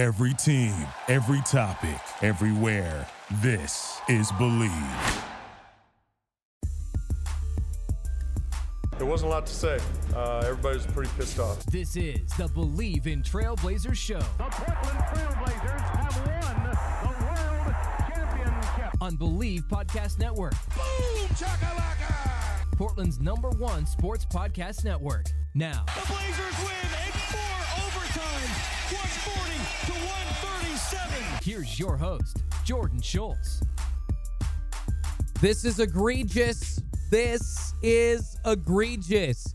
Every team, every topic, everywhere. This is Bleav. There wasn't a lot to say. Uh, everybody was pretty pissed off. This is the Bleav in Trailblazers show The Portland Trailblazers have won the World Championship. on Bleav Podcast Network. Boom! Chakalaka! Portland's number one sports podcast network. Now, The Blazers win overtimes, 140 to 137. here's your host, Jordan Schultz. This is egregious. This is egregious.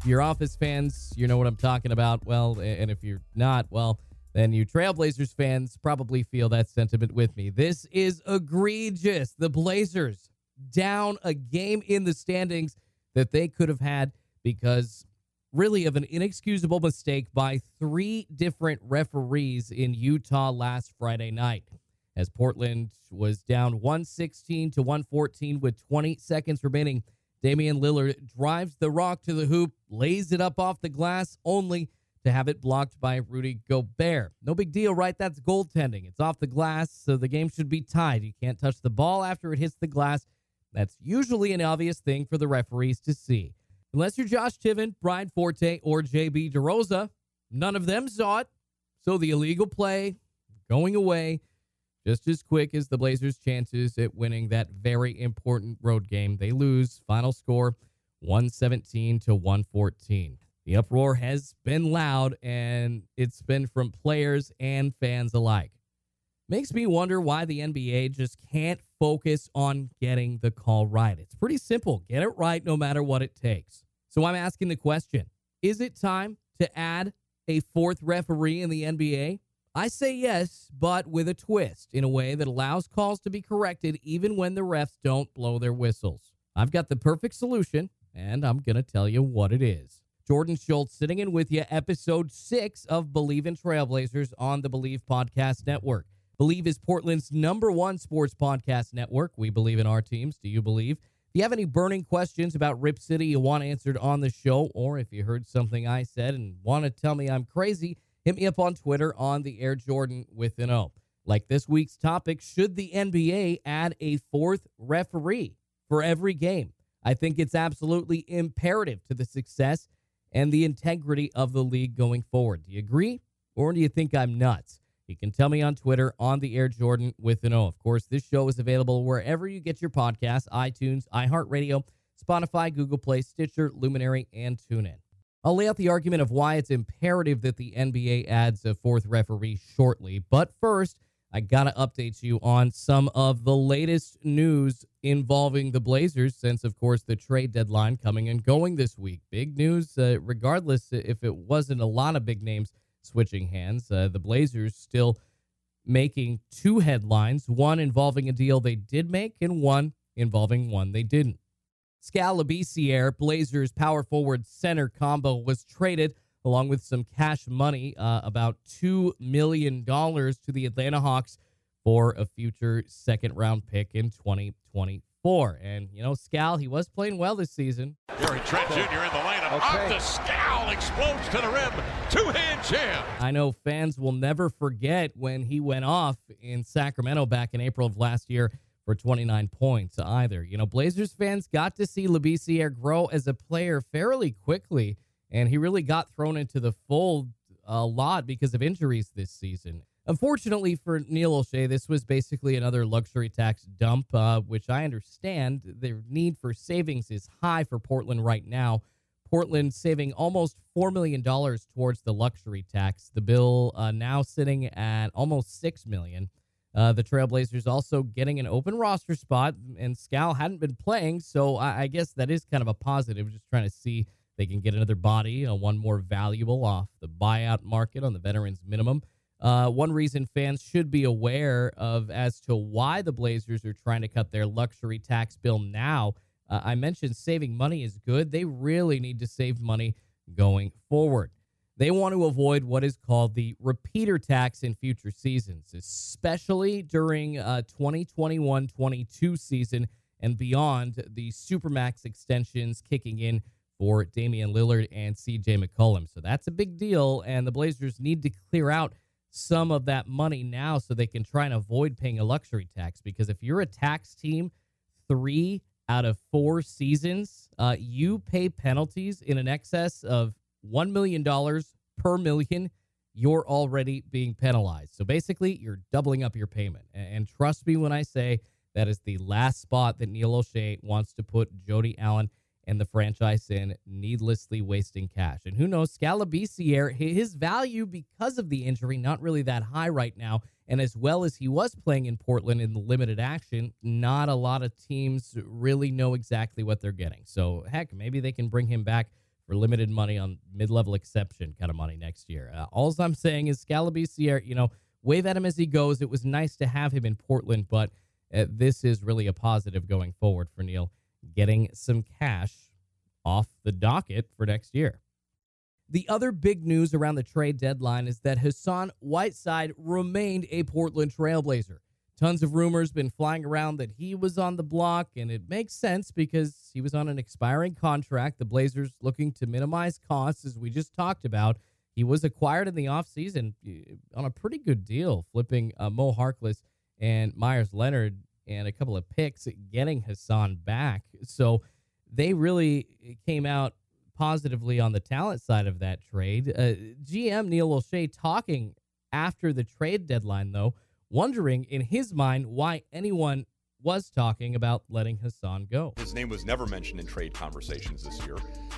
If you're Office fans, you know what I'm talking about. Well, and if you're not, well, then you Trailblazers fans probably feel that sentiment with me. This is egregious. The Blazers down a game in the standings that they could have had because really of an inexcusable mistake by three different referees in Utah last Friday night as Portland was down 116 to 114 with 20 seconds remaining. Damian Lillard drives the rock to the hoop, lays it up off the glass, only to have it blocked by Rudy Gobert. No big deal, right? That's goaltending. It's off the glass, so the game should be tied. You can't touch the ball after it hits the glass. That's usually an obvious thing for the referees to see. Unless you're Josh Tiven, Brian Forte, or JB DeRosa, none of them saw it. So the illegal play going away just as quick as the Blazers' chances at winning that very important road game. They lose. Final score 117 to 114. The uproar has been loud and it's been from players and fans alike. Makes me wonder why the NBA just can't focus on getting the call right. It's pretty simple get it right no matter what it takes. So I'm asking the question is it time to add a fourth referee in the NBA? I say yes, but with a twist in a way that allows calls to be corrected even when the refs don't blow their whistles. I've got the perfect solution, and I'm going to tell you what it is. Jordan Schultz sitting in with you, episode six of Bleav in Trailblazers on the Bleav Podcast Network. Bleav is Portland's number one sports podcast network. We believe in our teams. Do you believe? If you have any burning questions about Rip City you want answered on the show, or if you heard something I said and want to tell me I'm crazy, hit me up on Twitter on the Air Jordan with an O. Like this week's topic, should the NBA add a fourth referee for every game? I think it's absolutely imperative to the success and the integrity of the league going forward. Do you agree? Or do you think I'm nuts? You can tell me on Twitter on the Air Jordan with an O. Of course, this show is available wherever you get your podcasts iTunes, iHeartRadio, Spotify, Google Play, Stitcher, Luminary, and TuneIn. I'll lay out the argument of why it's imperative that the NBA adds a fourth referee shortly. But first, I got to update you on some of the latest news involving the Blazers since, of course, the trade deadline coming and going this week. Big news, uh, regardless if it wasn't a lot of big names switching hands. Uh, the Blazers still making two headlines one involving a deal they did make, and one involving one they didn't. Skal Labissiere, Blazers power forward center combo, was traded along with some cash money, uh, about $2 million to the Atlanta Hawks for a future second round pick in 2024. And, you know, Skal, he was playing well this season. Gary Trent Jr. in the lineup. Off the scowl, explodes to the rim. Two-hand jam. I know fans will never forget when he went off in Sacramento back in April of last year for 29 points either. You know, Blazers fans got to see Labissiere grow as a player fairly quickly, and he really got thrown into the fold a lot because of injuries this season. Unfortunately for Neil Olshey, this was basically another luxury tax dump, uh, which I understand their need for savings is high for Portland right now. Portland saving almost $4 million towards the luxury tax. The bill uh, now sitting at almost 6 million. Uh, the Trailblazers also getting an open roster spot, and Skal hadn't been playing, so I, I guess that is kind of a positive. Just trying to see they can get another body, one more valuable off the buyout market on the veterans minimum. Uh, one reason fans should be aware of as to why the Blazers are trying to cut their luxury tax bill now. Uh, I mentioned saving money is good. They really need to save money going forward. They want to avoid what is called the repeater tax in future seasons, especially during uh, 2021 22 season and beyond the Supermax extensions kicking in for Damian Lillard and CJ McCollum. So that's a big deal, and the Blazers need to clear out some of that money now so they can try and avoid paying a luxury tax. Because if you're a tax team, three out of four seasons, uh, you pay penalties in an excess of $1 million per million. You're already being penalized. So basically, you're doubling up your payment. And trust me when I say that is the last spot that Neil Olshey wants to put Jody Allen and the franchise in, needlessly wasting cash. And who knows, Skal Labissiere, his value because of the injury, not really that high right now. And as well as he was playing in Portland in the limited action, not a lot of teams really know exactly what they're getting. So, heck, maybe they can bring him back for limited money on mid level exception kind of money next year. Uh, all I'm saying is Skal Labissiere, you know, wave at him as he goes. It was nice to have him in Portland, but uh, this is really a positive going forward for Neil getting some cash off the docket for next year. The other big news around the trade deadline is that Hassan Whiteside remained a Portland Trailblazer. Tons of rumors been flying around that he was on the block, and it makes sense because he was on an expiring contract. The Blazers looking to minimize costs, as we just talked about. He was acquired in the offseason uh, on a pretty good deal, flipping uh, Mo Harkless and Meyers Leonard and a couple of picks getting Hassan back. So they really came out positively on the talent side of that trade. Uh, GM Neil Olshey talking after the trade deadline, though, wondering in his mind why anyone was talking about letting Hassan go. His name was never mentioned in trade conversations this year.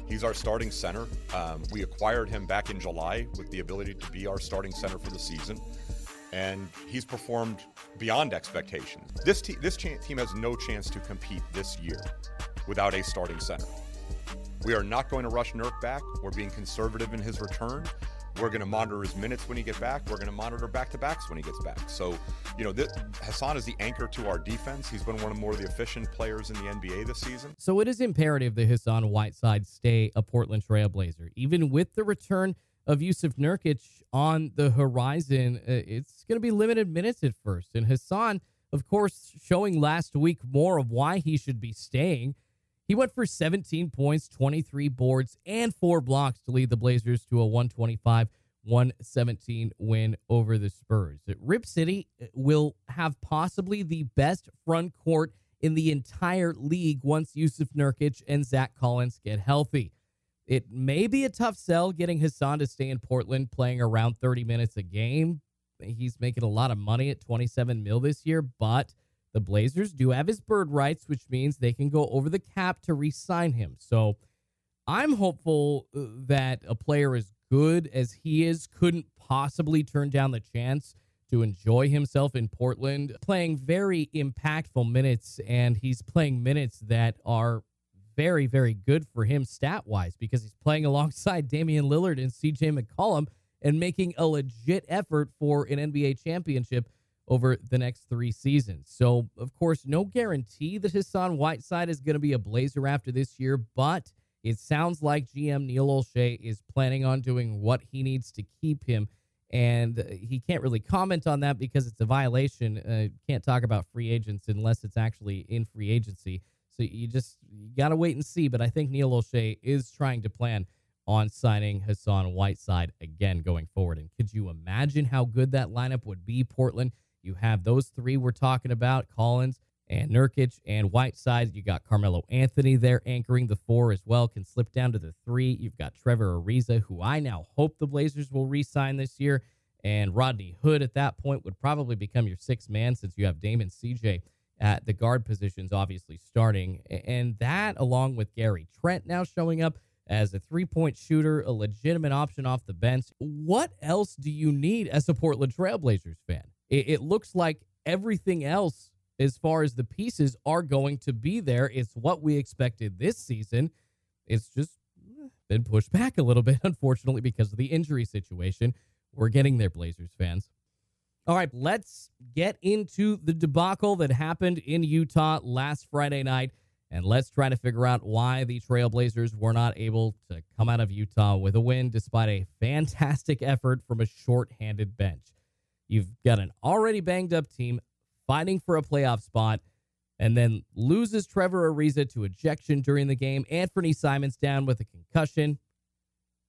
He's our starting center. Um, we acquired him back in July with the ability to be our starting center for the season and he's performed beyond expectations. This, te- this ch- team has no chance to compete this year without a starting center. We are not going to rush Nurk back. We're being conservative in his return. We're going to monitor his minutes when he gets back. We're going to monitor back to backs when he gets back. So, you know, this, Hassan is the anchor to our defense. He's been one of more the efficient players in the NBA this season. So it is imperative that Hassan Whiteside stay a Portland Trailblazer, even with the return of Jusuf Nurkic on the horizon. Uh, it's going to be limited minutes at first. And Hassan, of course, showing last week more of why he should be staying. He went for 17 points, 23 boards, and four blocks to lead the Blazers to a 125 117 win over the Spurs. Rip City uh, will have possibly the best front court in the entire league once Jusuf Nurkic and Zach Collins get healthy. It may be a tough sell getting Hassan to stay in Portland playing around 30 minutes a game. He's making a lot of money at 27 mil this year, but the Blazers do have his bird rights, which means they can go over the cap to re sign him. So I'm hopeful uh, that a player as good as he is couldn't possibly turn down the chance to enjoy himself in Portland, playing very impactful minutes, and he's playing minutes that are very, very good for him stat wise because he's playing alongside Damian Lillard and CJ McCollum and making a legit effort for an NBA championship over the next three seasons. So, of course, no guarantee that Hassan Whiteside is going to be a Blazer after this year, but it sounds like GM Neil Olshey is planning on doing what he needs to keep him. And he can't really comment on that because it's a violation. Uh, can't talk about free agents unless it's actually in free agency. So you just you got to wait and see. But I think Neil Olshey is trying to plan on signing Hassan Whiteside again going forward. And could you imagine how good that lineup would be, Portland? You have those three we're talking about Collins and Nurkic and Whiteside. You got Carmelo Anthony there anchoring the four as well, can slip down to the three. You've got Trevor Ariza, who I now hope the Blazers will re sign this year. And Rodney Hood at that point would probably become your sixth man since you have Damon CJ at the guard positions, obviously starting. And that, along with Gary Trent now showing up as a three point shooter, a legitimate option off the bench. What else do you need as a Portland Trailblazers fan? It, it looks like everything else, as far as the pieces, are going to be there. It's what we expected this season. It's just eh, been pushed back a little bit, unfortunately, because of the injury situation. We're getting there, Blazers fans. All right, let's get into the debacle that happened in Utah last Friday night. And let's try to figure out why the Trailblazers were not able to come out of Utah with a win despite a fantastic effort from a short-handed bench. You've got an already banged up team fighting for a playoff spot and then loses Trevor Ariza to ejection during the game. Anthony Simons down with a concussion.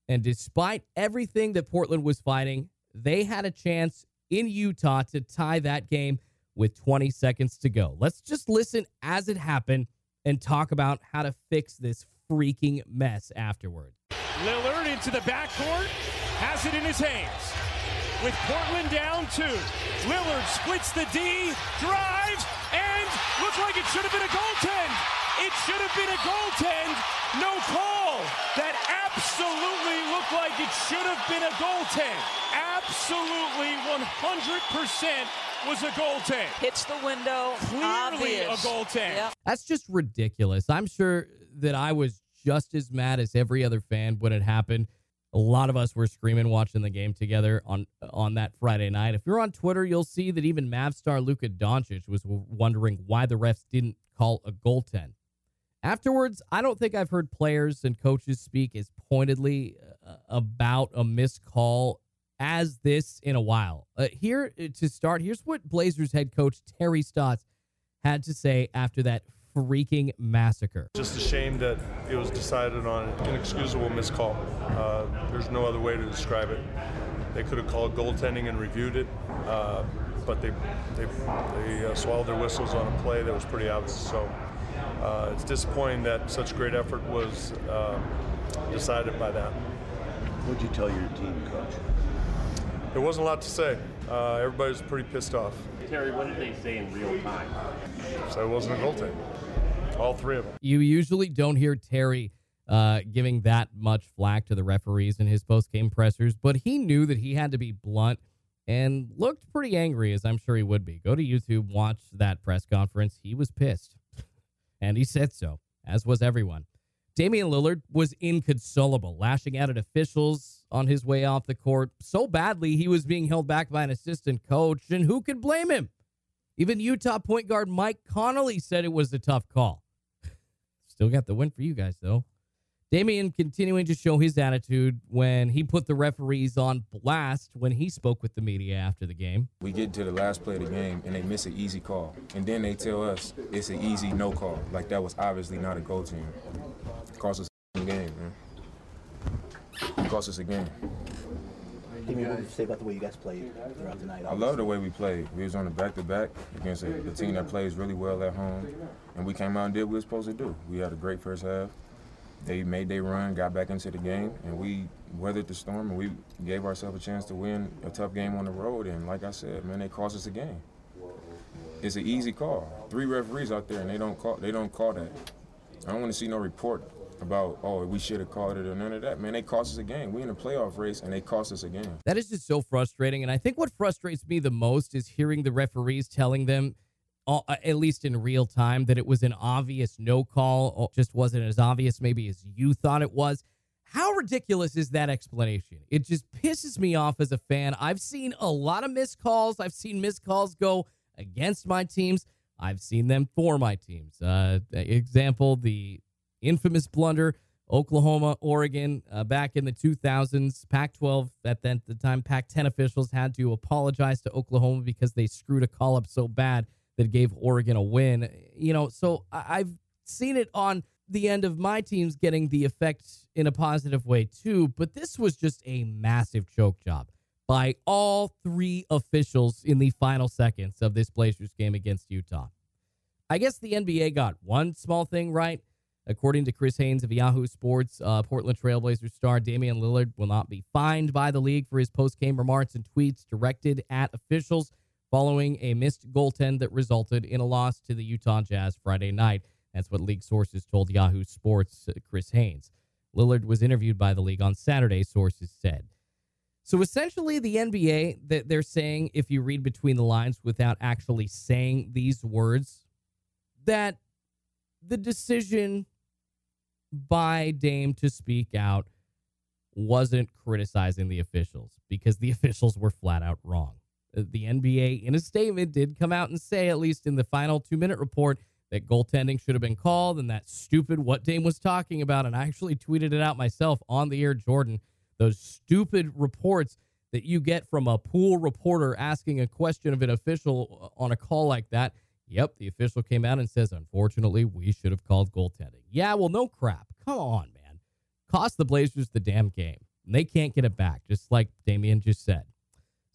And despite everything that Portland was fighting, they had a chance in Utah to tie that game with 20 seconds to go. Let's just listen as it happened and talk about how to fix this freaking mess afterward. Lillard into the backcourt, has it in his hands. With Portland down two, Lillard splits the D, drives, and looks like it should have been a goaltend. It should have been a goaltend. No call. That absolutely looked like it should have been a goaltend. Absolutely 100% was a goaltend. Hits the window. Clearly obvious. a goaltend. Yep. That's just ridiculous. I'm sure that I was just as mad as every other fan when it happened. A lot of us were screaming watching the game together on on that Friday night. If you're on Twitter, you'll see that even Mav star Luka Doncic was wondering why the refs didn't call a goaltend. Afterwards, I don't think I've heard players and coaches speak as pointedly uh, about a missed call as this in a while. Uh, here uh, to start, here's what Blazers head coach Terry Stotts had to say after that freaking massacre. Just a shame that it was decided on an inexcusable miscall. Uh, there's no other way to describe it. They could have called goaltending and reviewed it, uh, but they they, they uh, swallowed their whistles on a play that was pretty obvious. So uh, it's disappointing that such great effort was uh, decided by that. What'd you tell your team, coach? There wasn't a lot to say. Uh, everybody was pretty pissed off. Terry, what did they say in real time? So it wasn't a goaltending. All three of them. You usually don't hear Terry uh, giving that much flack to the referees in his post game pressers, but he knew that he had to be blunt and looked pretty angry, as I'm sure he would be. Go to YouTube, watch that press conference. He was pissed, and he said so, as was everyone. Damian Lillard was inconsolable, lashing out at officials on his way off the court so badly he was being held back by an assistant coach, and who could blame him? Even Utah point guard Mike Conley said it was a tough call. Still got the win for you guys, though. Damian continuing to show his attitude when he put the referees on blast when he spoke with the media after the game. We get to the last play of the game and they miss an easy call. And then they tell us it's an easy no call. Like that was obviously not a goaltend. It cost us a game, man. It cost us a game. Give me what you say about the way you guys played throughout the night. I love the way we played. We was on the back-to-back against a, a team that plays really well at home, and we came out and did what we were supposed to do. We had a great first half. They made their run, got back into the game, and we weathered the storm, and we gave ourselves a chance to win a tough game on the road. And like I said, man, they cost us a game. It's an easy call. Three referees out there, and they don't call. They don't call that. I don't want to see no report about oh we should have called it or none of that. Man, they cost us a game. We in a playoff race, and they cost us a game. That is just so frustrating. And I think what frustrates me the most is hearing the referees telling them, uh, at least in real time, that it was an obvious no call, or just wasn't as obvious maybe as you thought it was. How ridiculous is that explanation? It just pisses me off as a fan. I've seen a lot of missed calls. I've seen missed calls go against my teams. I've seen them for my teams. Uh, example, the infamous blunder, Oklahoma, Oregon, uh, back in the 2000s. Pac 12, at the time, Pac 10 officials had to apologize to Oklahoma because they screwed a call up so bad that gave Oregon a win. You know, so I've seen it on the end of my teams getting the effect in a positive way too, but this was just a massive choke job by all three officials in the final seconds of this Blazers game against Utah. I guess the NBA got one small thing right. According to Chris Haynes of Yahoo Sports, uh, Portland Trailblazers star Damian Lillard will not be fined by the league for his post-game remarks and tweets directed at officials following a missed goaltend that resulted in a loss to the Utah Jazz Friday night. That's what league sources told Yahoo Sports' uh, Chris Haynes. Lillard was interviewed by the league on Saturday, sources said. So essentially, the NBA, that they're saying, if you read between the lines without actually saying these words, that the decision by Dame to speak out wasn't criticizing the officials because the officials were flat out wrong. The NBA, in a statement, did come out and say, at least in the final two minute report, that goaltending should have been called and that stupid what Dame was talking about. And I actually tweeted it out myself on the air, Jordan. Those stupid reports that you get from a pool reporter asking a question of an official on a call like that. Yep, the official came out and says, unfortunately, we should have called goaltending. Yeah, well, no crap. Come on, man. Cost the Blazers the damn game. And they can't get it back, just like Damian just said.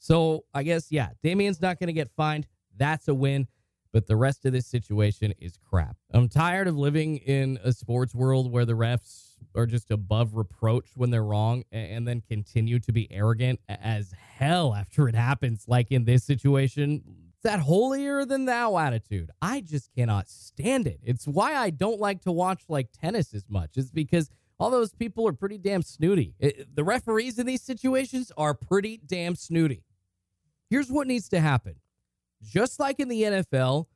So I guess, yeah, Damian's not going to get fined. That's a win. But the rest of this situation is crap. I'm tired of living in a sports world where the refs are just above reproach when they're wrong and then continue to be arrogant as hell after it happens, like in this situation. That holier than thou attitude. I just cannot stand it. It's why I don't like to watch like tennis as much. It's because all those people are pretty damn snooty. It, the referees in these situations are pretty damn snooty. Here's what needs to happen just like in the NFL,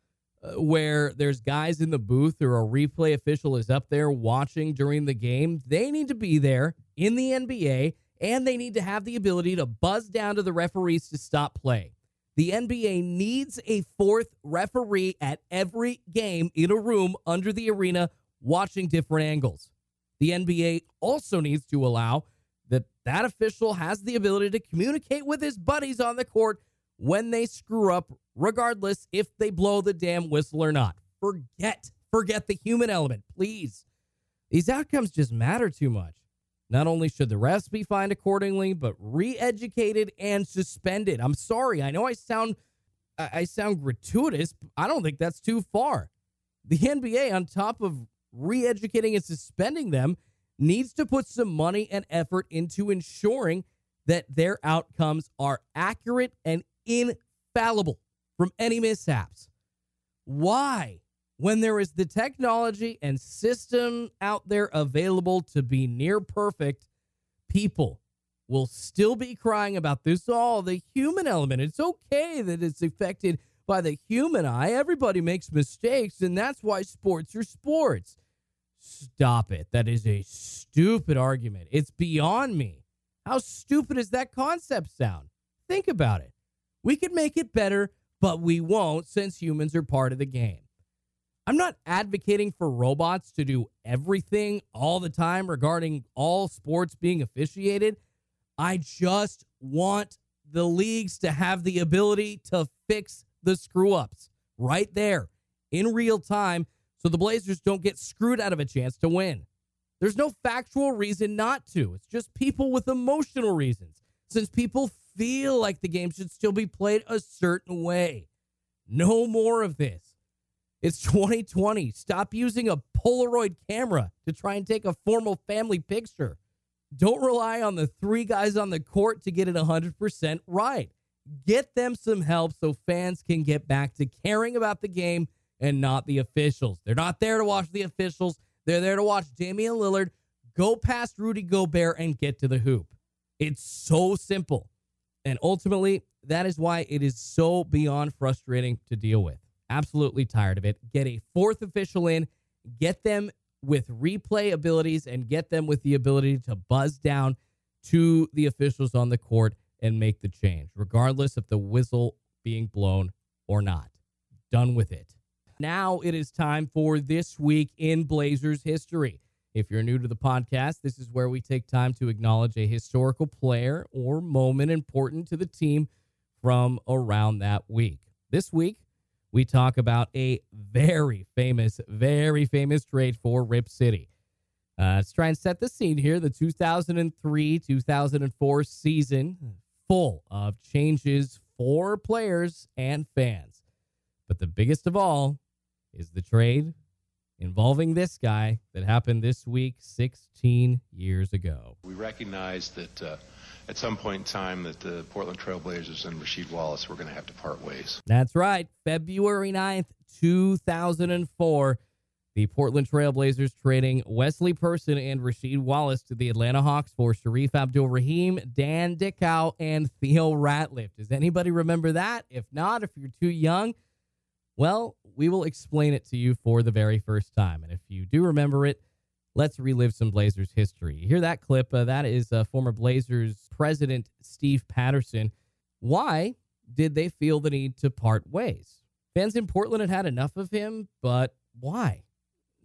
uh, where there's guys in the booth or a replay official is up there watching during the game, they need to be there in the NBA and they need to have the ability to buzz down to the referees to stop play. The NBA needs a fourth referee at every game in a room under the arena watching different angles. The NBA also needs to allow that official has the ability to communicate with his buddies on the court when they screw up, regardless if they blow the damn whistle or not. Forget, forget the human element, please. These outcomes just matter too much. Not only should the refs be fined accordingly, but re-educated and suspended. I'm sorry, I know I sound I sound gratuitous. But I don't think that's too far. The NBA, on top of re-educating and suspending them, needs to put some money and effort into ensuring that their outcomes are accurate and infallible from any mishaps. Why, when there is the technology and system out there available to be near perfect, people will still be crying about this all oh, the human element. It's okay that it's affected by the human eye. Everybody makes mistakes, and that's why sports are sports. Stop it. That is a stupid argument. It's beyond me. How stupid does that concept sound? Think about it. We could make it better, but we won't since humans are part of the game. I'm not advocating for robots to do everything all the time regarding all sports being officiated. I just want the leagues to have the ability to fix the screw ups right there in real time so the Blazers don't get screwed out of a chance to win. There's no factual reason not to. It's just people with emotional reasons. Since people feel like the game should still be played a certain way. No more of this. It's 2020. Stop using a Polaroid camera to try and take a formal family picture. Don't rely on the three guys on the court to get it 100% right. Get them some help so fans can get back to caring about the game and not the officials. They're not there to watch the officials. They're there to watch Damian Lillard go past Rudy Gobert and get to the hoop. It's so simple. And ultimately, that is why it is so beyond frustrating to deal with. Absolutely tired of it. Get a fourth official in, get them with replay abilities, and get them with the ability to buzz down to the officials on the court and make the change, regardless of the whistle being blown or not. Done with it. Now it is time for this week in Blazers history. If you're new to the podcast, this is where we take time to acknowledge a historical player or moment important to the team from around that week. This week, we talk about a very famous, very famous trade for Rip City. Uh, let's try and set the scene here. The 2003 2004 season, full of changes for players and fans. But the biggest of all is the trade involving this guy that happened this week 16 years ago. We recognize that uh, at some point in time that the Portland Trailblazers and Rasheed Wallace were going to have to part ways. That's right. February 9th, 2004. The Portland Trailblazers trading Wesley Person and Rasheed Wallace to the Atlanta Hawks for Shareef Abdur-Rahim, Dan Dickau, and Theo Ratliff. Does anybody remember that? If not, if you're too young, well, we will explain it to you for the very first time. And if you do remember it, let's relive some Blazers history. You hear that clip? Uh, that is uh, former Blazers president Steve Patterson. Why did they feel the need to part ways? Fans in Portland had had enough of him, but why?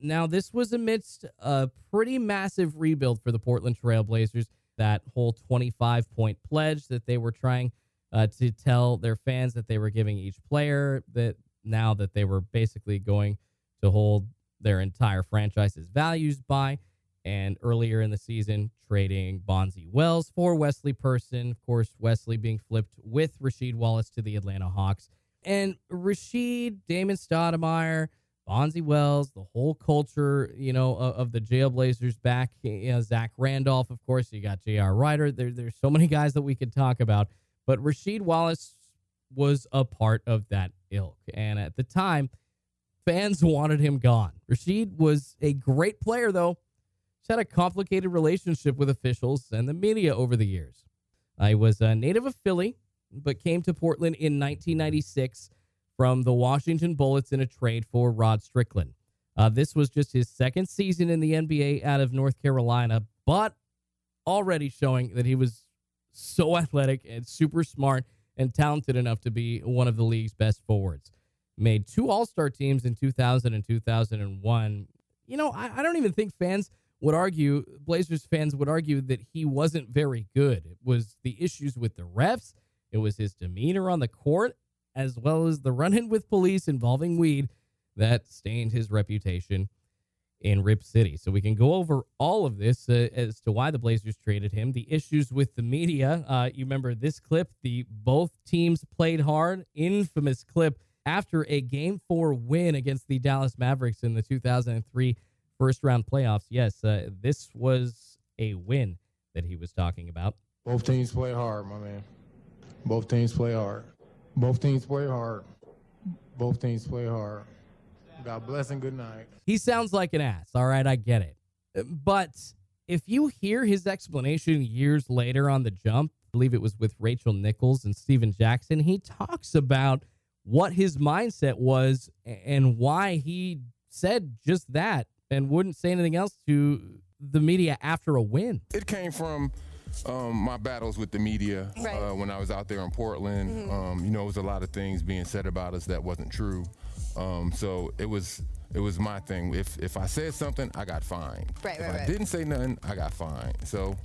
Now, this was amidst a pretty massive rebuild for the Portland Trailblazers. That whole 25 point pledge that they were trying uh, to tell their fans that they were giving each player that now that they were basically going to hold their entire franchise's values by. and earlier in the season, trading Bonzi Wells for Wesley Person. Of course, Wesley being flipped with Rasheed Wallace to the Atlanta Hawks. And Rasheed, Damon Stoudemire, Bonzi Wells, the whole culture, you know, of, of the Jailblazers back. You know, Zach Randolph, of course. You got J.R. Rider. There, there's so many guys that we could talk about. But Rasheed Wallace was a part of that ilk. And at the time, fans wanted him gone. Rasheed was a great player, though. He's had a complicated relationship with officials and the media over the years. I was a native of Philly, but came to Portland in 1996 from the Washington Bullets in a trade for Rod Strickland. Uh, this was just his second season in the NBA out of North Carolina, but already showing that he was so athletic and super smart and talented enough to be one of the league's best forwards. Made two All Star teams in 2000 and 2001. You know, I, I don't even think fans would argue, Blazers fans would argue that he wasn't very good. It was the issues with the refs, it was his demeanor on the court, as well as the run in with police involving weed that stained his reputation in Rip City. So we can go over all of this uh, as to why the Blazers traded him, the issues with the media. Uh, you remember this clip, the both teams played hard, infamous clip after a game four win against the Dallas Mavericks in the 2003 first round playoffs. Yes, uh, this was a win that he was talking about. Both teams play hard, my man. Both teams play hard. Both teams play hard. Both teams play hard. God bless and good night. He sounds like an ass. All right, I get it. But if you hear his explanation years later on the jump, I believe it was with Rachel Nichols and Stephen Jackson, he talks about what his mindset was and why he said just that and wouldn't say anything else to the media after a win. It came from um, my battles with the media Right. uh, when I was out there in Portland. Mhm. Um, you know, it was a lot of things being said about us that wasn't true. Um, so it was it was my thing. If if I said something, I got fined. Right, if right, I right. didn't say nothing, I got fined. So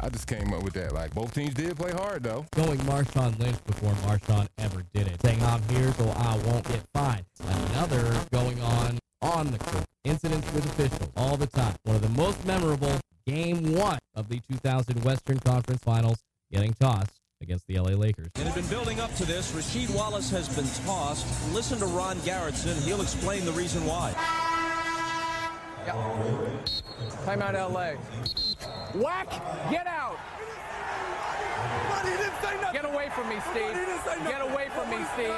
I just came up with that. Like both teams did play hard though. Going Marshawn Lynch before Marshawn ever did it, saying I'm here so I won't get fined. Another going on on the court. Incidents with officials all the time. One of the most memorable, game one of the 2000 Western Conference Finals, getting tossed against the LA Lakers. And It had been building up to this. Rasheed Wallace has been tossed. Listen to Ron Garretson. He'll explain the reason why. Timeout LA. Whack! Get out! Get away from me, Steve. Get away from me, Steve.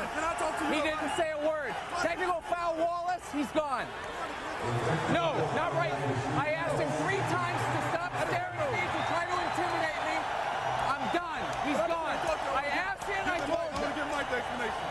He didn't say a word. Technical foul, Wallace. He's gone. No, not right. I asked him three times to stop staring at me to try to intimidate me. I'm done. He's gone. I asked him. I told him.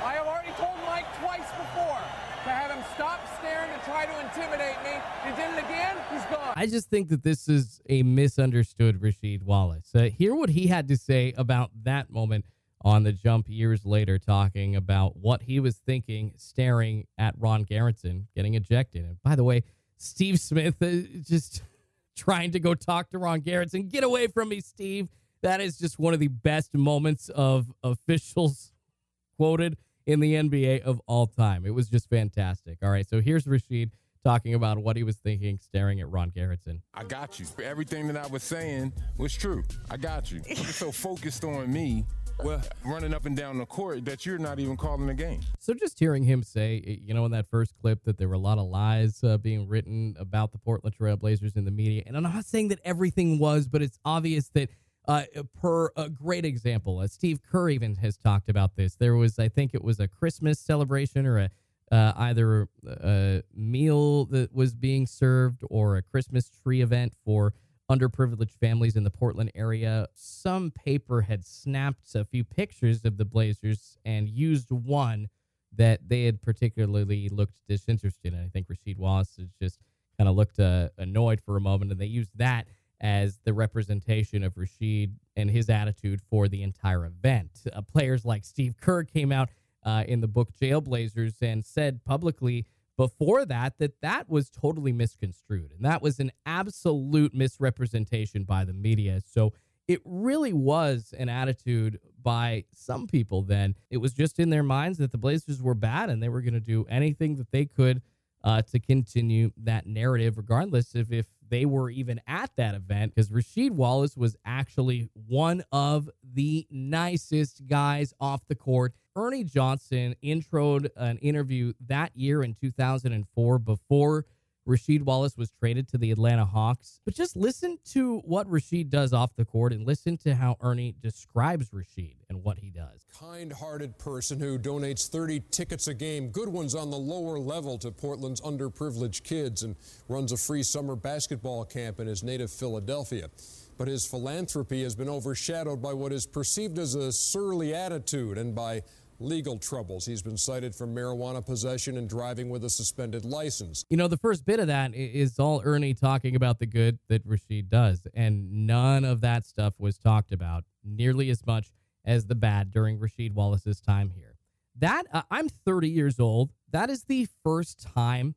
I have already told Mike twice before to have him stop staring and try to intimidate me. He did it again. He's gone. I just think that this is a misunderstood Rasheed Wallace. Uh, hear what he had to say about that moment on the jump years later, talking about what he was thinking, staring at Ron Garretson getting ejected. And by the way, Steve Smith uh, just trying to go talk to Ron Garretson. Get away from me, Steve. That is just one of the best moments of officials quoted in the NBA of all time. It was just fantastic. All right, so here's Rasheed talking about what he was thinking, staring at Ron Garretson. I got you. Everything that I was saying was true. I got you. You're so focused on me, well, running up and down the court that you're not even calling the game. So just hearing him say, you know, in that first clip, that there were a lot of lies uh, being written about the Portland Trail Blazers in the media, and I'm not saying that everything was, but it's obvious that. Uh, per a great example, uh, Steve Kerr even has talked about this. There was, I think, it was a Christmas celebration or a uh, either a meal that was being served or a Christmas tree event for underprivileged families in the Portland area. Some paper had snapped a few pictures of the Blazers and used one that they had particularly looked disinterested in. I think Rasheed Wallace has just kind of looked uh, annoyed for a moment, and they used that as the representation of Rasheed and his attitude for the entire event. Uh, players like Steve Kerr came out uh, in the book Jailblazers and said publicly before that that that was totally misconstrued and that was an absolute misrepresentation by the media. So it really was an attitude by some people then. It was just in their minds that the Blazers were bad and they were going to do anything that they could uh, to continue that narrative, regardless of if they were even at that event because Rasheed Wallace was actually one of the nicest guys off the court. Ernie Johnson introed an interview that year in 2004 before Rasheed Wallace was traded to the Atlanta Hawks. But just listen to what Rasheed does off the court and listen to how Ernie describes Rasheed and what he does. Kind hearted person who donates 30 tickets a game, good ones on the lower level to Portland's underprivileged kids, and runs a free summer basketball camp in his native Philadelphia. But his philanthropy has been overshadowed by what is perceived as a surly attitude and by legal troubles. He's been cited for marijuana possession and driving with a suspended license. You know, the first bit of that is all Ernie talking about the good that Rasheed does, and none of that stuff was talked about nearly as much as the bad during Rasheed Wallace's time here. That uh, I'm 30 years old. That is the first time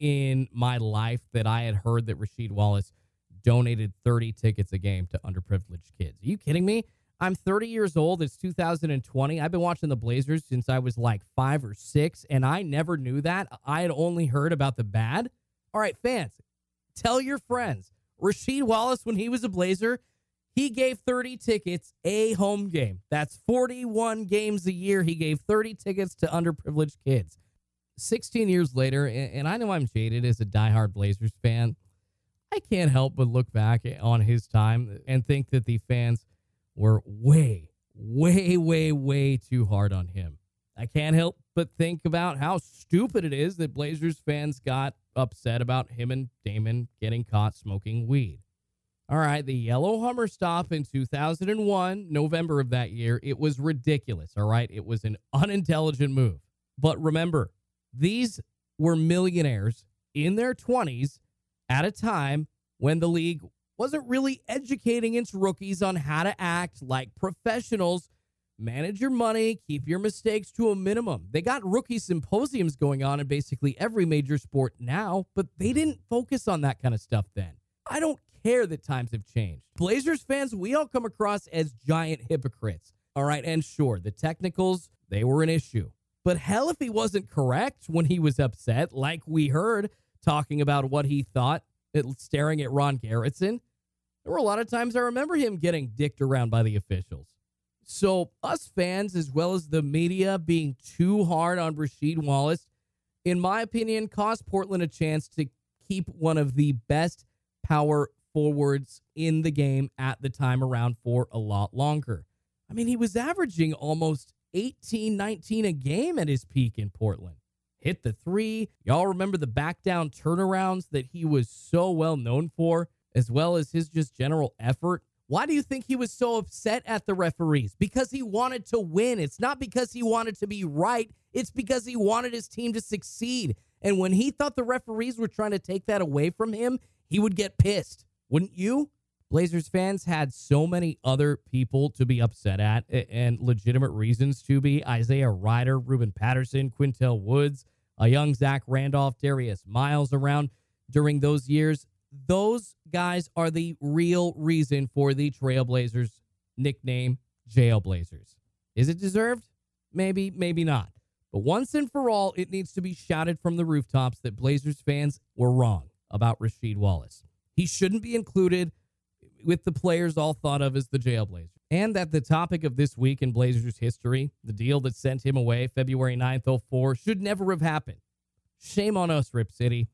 in my life that I had heard that Rasheed Wallace donated 30 tickets a game to underprivileged kids. Are you kidding me? I'm 30 years old. It's 2020. I've been watching the Blazers since I was like five or six, and I never knew that. I had only heard about the bad. All right, fans, tell your friends. Rasheed Wallace, when he was a Blazer, he gave 30 tickets a home game. That's 41 games a year. He gave 30 tickets to underprivileged kids. 16 years later, and I know I'm jaded as a diehard Blazers fan, I can't help but look back on his time and think that the fans were way, way, way, way too hard on him. I can't help but think about how stupid it is that Blazers fans got upset about him and Damon getting caught smoking weed. All right, the yellow Hummer stop in 2001, November of that year, it was ridiculous. All right, it was an unintelligent move. But remember, these were millionaires in their 20s at a time when the league wasn't really educating its rookies on how to act like professionals. Manage your money, keep your mistakes to a minimum. They got rookie symposiums going on in basically every major sport now, but they didn't focus on that kind of stuff then. I don't care that times have changed. Blazers fans, we all come across as giant hypocrites. All right, and sure, the technicals, they were an issue. But hell, if he wasn't correct when he was upset, like we heard talking about what he thought, staring at Ron Garretson, there were a lot of times I remember him getting dicked around by the officials. So, us fans, as well as the media, being too hard on Rasheed Wallace, in my opinion, cost Portland a chance to keep one of the best power forwards in the game at the time around for a lot longer. I mean, he was averaging almost 18, 19 a game at his peak in Portland. Hit the three. Y'all remember the back down turnarounds that he was so well known for, as well as his just general effort. Why do you think he was so upset at the referees? Because he wanted to win. It's not because he wanted to be right, it's because he wanted his team to succeed. And when he thought the referees were trying to take that away from him, he would get pissed. Wouldn't you? Blazers fans had so many other people to be upset at and legitimate reasons to be. Isaiah Rider, Ruben Patterson, Qyntel Woods, a young Zach Randolph, Darius Miles around during those years. Those guys are the real reason for the Trailblazers nickname Jailblazers. Is it deserved? Maybe, maybe not. But once and for all, it needs to be shouted from the rooftops that Blazers fans were wrong about Rasheed Wallace. He shouldn't be included with the players all thought of as the Jailblazers. And that the topic of this week in Blazers history, the deal that sent him away February 9th, 04, should never have happened. Shame on us, Rip City.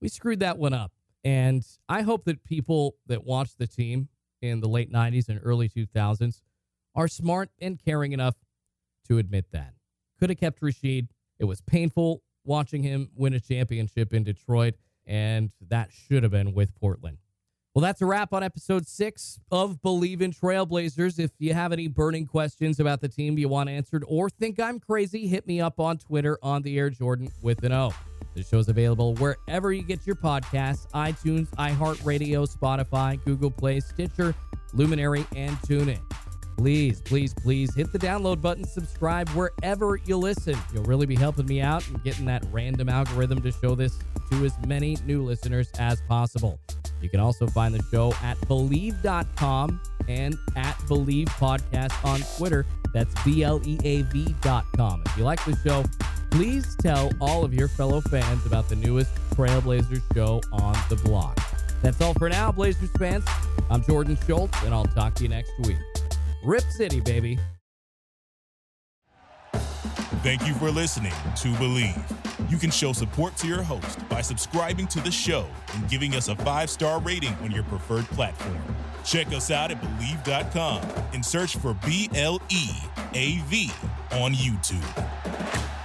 We screwed that one up. And I hope that people that watched the team in the late 90s and early 2000s are smart and caring enough to admit that. Could have kept Rasheed. It was painful watching him win a championship in Detroit, and that should have been with Portland. Well, that's a wrap on episode six of Bleav in Trailblazers. If you have any burning questions about the team you want answered or think I'm crazy, hit me up on Twitter on the Air Jordan with an O. The show's available wherever you get your podcasts iTunes, iHeartRadio, Spotify, Google Play, Stitcher, Luminary, and TuneIn. Please, please, please hit the download button, subscribe wherever you listen. You'll really be helping me out and getting that random algorithm to show this to as many new listeners as possible. You can also find the show at bleav.com and at Bleav Podcast on Twitter. That's B L E A V.com. If you like the show, please tell all of your fellow fans about the newest Trailblazers show on the block. That's all for now, Blazers fans. I'm Jordan Schultz, and I'll talk to you next week. Rip City, baby. Thank you for listening to Bleav. You can show support to your host by subscribing to the show and giving us a five star rating on your preferred platform. Check us out at Bleav.com and search for B L E A V on YouTube.